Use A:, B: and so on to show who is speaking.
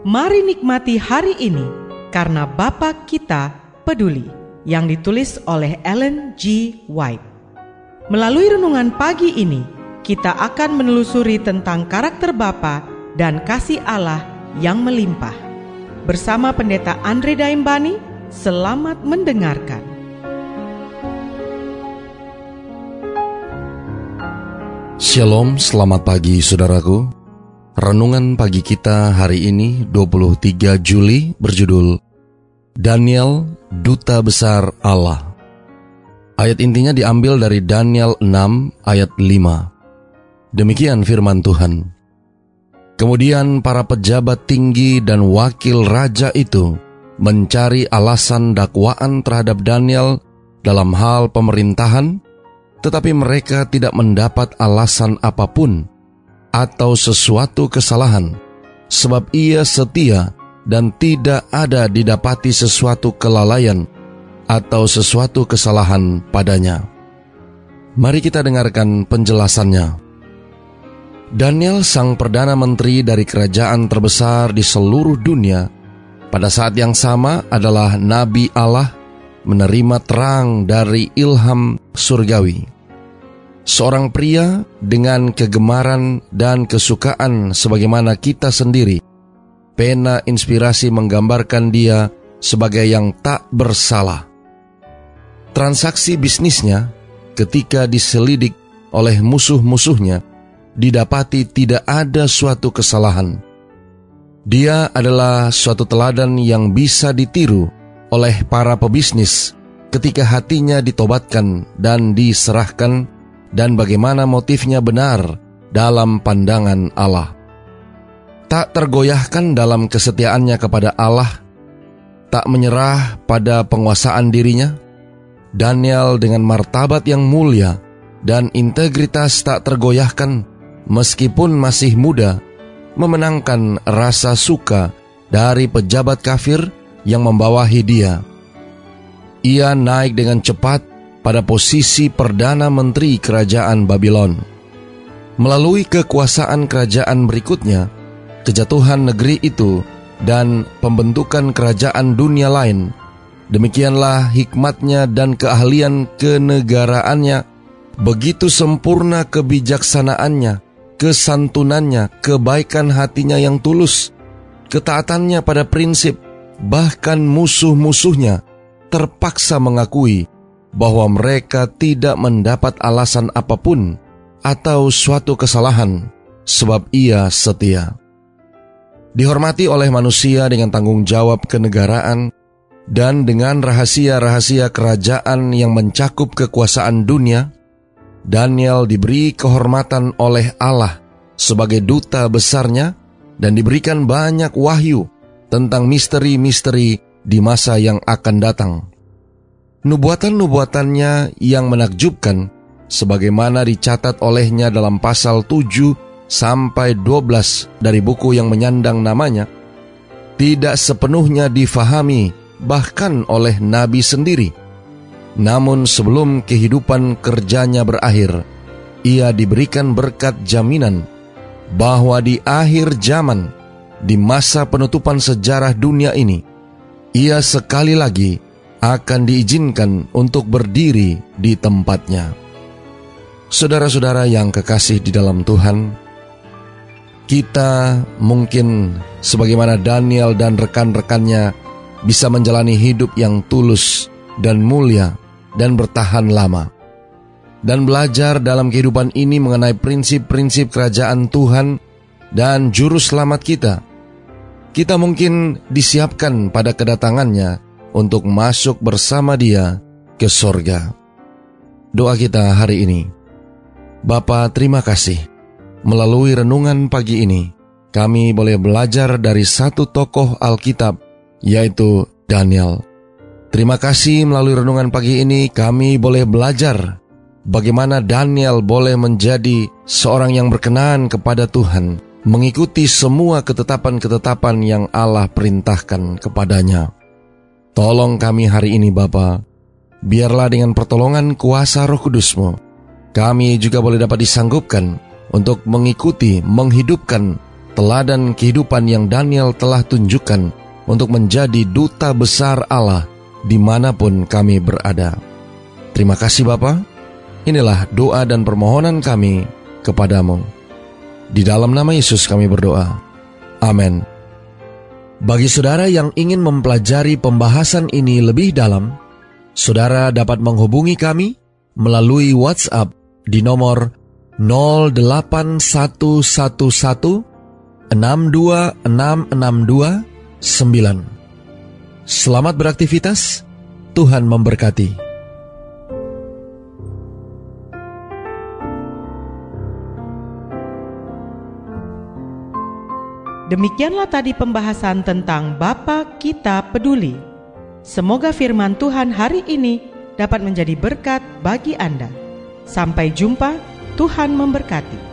A: Mari nikmati hari ini karena Bapa kita peduli yang ditulis oleh Ellen G. White. Melalui renungan pagi ini, kita akan menelusuri tentang karakter Bapa dan kasih Allah yang melimpah. Bersama Pendeta Andre Daimbani, selamat mendengarkan.
B: Shalom, selamat pagi saudaraku. Renungan pagi kita hari ini 23 Juli berjudul Daniel Duta Besar Allah. Ayat intinya diambil dari Daniel 6 ayat 5. Demikian firman Tuhan. Kemudian para pejabat tinggi dan wakil raja itu mencari alasan dakwaan terhadap Daniel dalam hal pemerintahan, tetapi mereka tidak mendapat alasan apa pun atau sesuatu kesalahan, sebab ia setia dan tidak ada didapati sesuatu kelalaian atau sesuatu kesalahan padanya. Mari kita dengarkan penjelasannya. Daniel sang perdana menteri dari kerajaan terbesar di seluruh dunia pada saat yang sama adalah nabi Allah menerima terang dari ilham surgawi seorang pria dengan kegemaran dan kesukaan sebagaimana kita sendiri. Pena inspirasi menggambarkan dia sebagai yang tak bersalah. Transaksi bisnisnya ketika diselidik oleh musuh-musuhnya didapati tidak ada suatu kesalahan. Dia adalah suatu teladan yang bisa ditiru oleh para pebisnis ketika hatinya ditobatkan dan diserahkan dan bagaimana motifnya benar dalam pandangan Allah. Tak tergoyahkan dalam kesetiaannya kepada Allah, tak menyerah pada penguasaan dirinya, Daniel dengan martabat yang mulia dan integritas tak tergoyahkan meskipun masih muda, memenangkan rasa suka dari pejabat kafir yang membawahi dia. Ia naik dengan cepat pada posisi Perdana Menteri Kerajaan Babylon. Melalui kekuasaan kerajaan berikutnya, kejatuhan negeri itu, dan pembentukan kerajaan dunia lain, demikianlah hikmatnya dan keahlian kenegaraannya, begitu sempurna kebijaksanaannya, kesantunannya, kebaikan hatinya yang tulus, ketaatannya pada prinsip, bahkan musuh-musuhnya terpaksa mengakui bahwa mereka tidak mendapat alasan apa pun atau suatu kesalahan, sebab ia setia. Dihormati oleh manusia dengan tanggung jawab kenegaraan dan dengan rahasia-rahasia kerajaan yang mencakup kekuasaan dunia, Daniel diberi kehormatan oleh Allah sebagai duta besarnya dan diberikan banyak wahyu tentang misteri-misteri di masa yang akan datang. Nubuatan-nubuatannya yang menakjubkan sebagaimana dicatat olehnya dalam pasal 7 sampai 12 dari buku yang menyandang namanya tidak sepenuhnya difahami bahkan oleh nabi sendiri. Namun sebelum kehidupan kerjanya berakhir, ia diberikan berkat jaminan bahwa di akhir zaman, di masa penutupan sejarah dunia ini, ia sekali lagi akan diizinkan untuk berdiri di tempatnya. Saudara-saudara yang kekasih di dalam Tuhan, kita mungkin sebagaimana Daniel dan rekan-rekannya bisa menjalani hidup yang tulus dan mulia dan bertahan lama. Dan belajar dalam kehidupan ini mengenai prinsip-prinsip kerajaan Tuhan dan juru selamat kita. Kita mungkin disiapkan pada kedatangannya untuk masuk bersama dia ke sorga. Doa kita hari ini. Bapa terima kasih. Melalui renungan pagi ini, kami boleh belajar dari satu tokoh Alkitab, yaitu Daniel. Terima kasih melalui renungan pagi ini kami boleh belajar bagaimana Daniel boleh menjadi seorang yang berkenan kepada Tuhan, mengikuti semua ketetapan-ketetapan yang Allah perintahkan kepadanya. Tolong kami hari ini Bapa, biarlah dengan pertolongan kuasa roh kudusmu, kami juga boleh dapat disanggupkan untuk mengikuti, menghidupkan teladan kehidupan yang Daniel telah tunjukkan untuk menjadi duta besar Allah di mana pun kami berada. Terima kasih Bapa. Inilah doa dan permohonan kami kepadamu. Di dalam nama Yesus kami berdoa. Amin. Bagi saudara yang ingin mempelajari pembahasan ini lebih dalam, saudara dapat menghubungi kami melalui WhatsApp di nomor 08111 62662 9. Selamat beraktivitas, Tuhan memberkati.
A: Demikianlah tadi pembahasan tentang Bapa Kita Peduli. Semoga firman Tuhan hari ini dapat menjadi berkat bagi Anda. Sampai jumpa, Tuhan memberkati.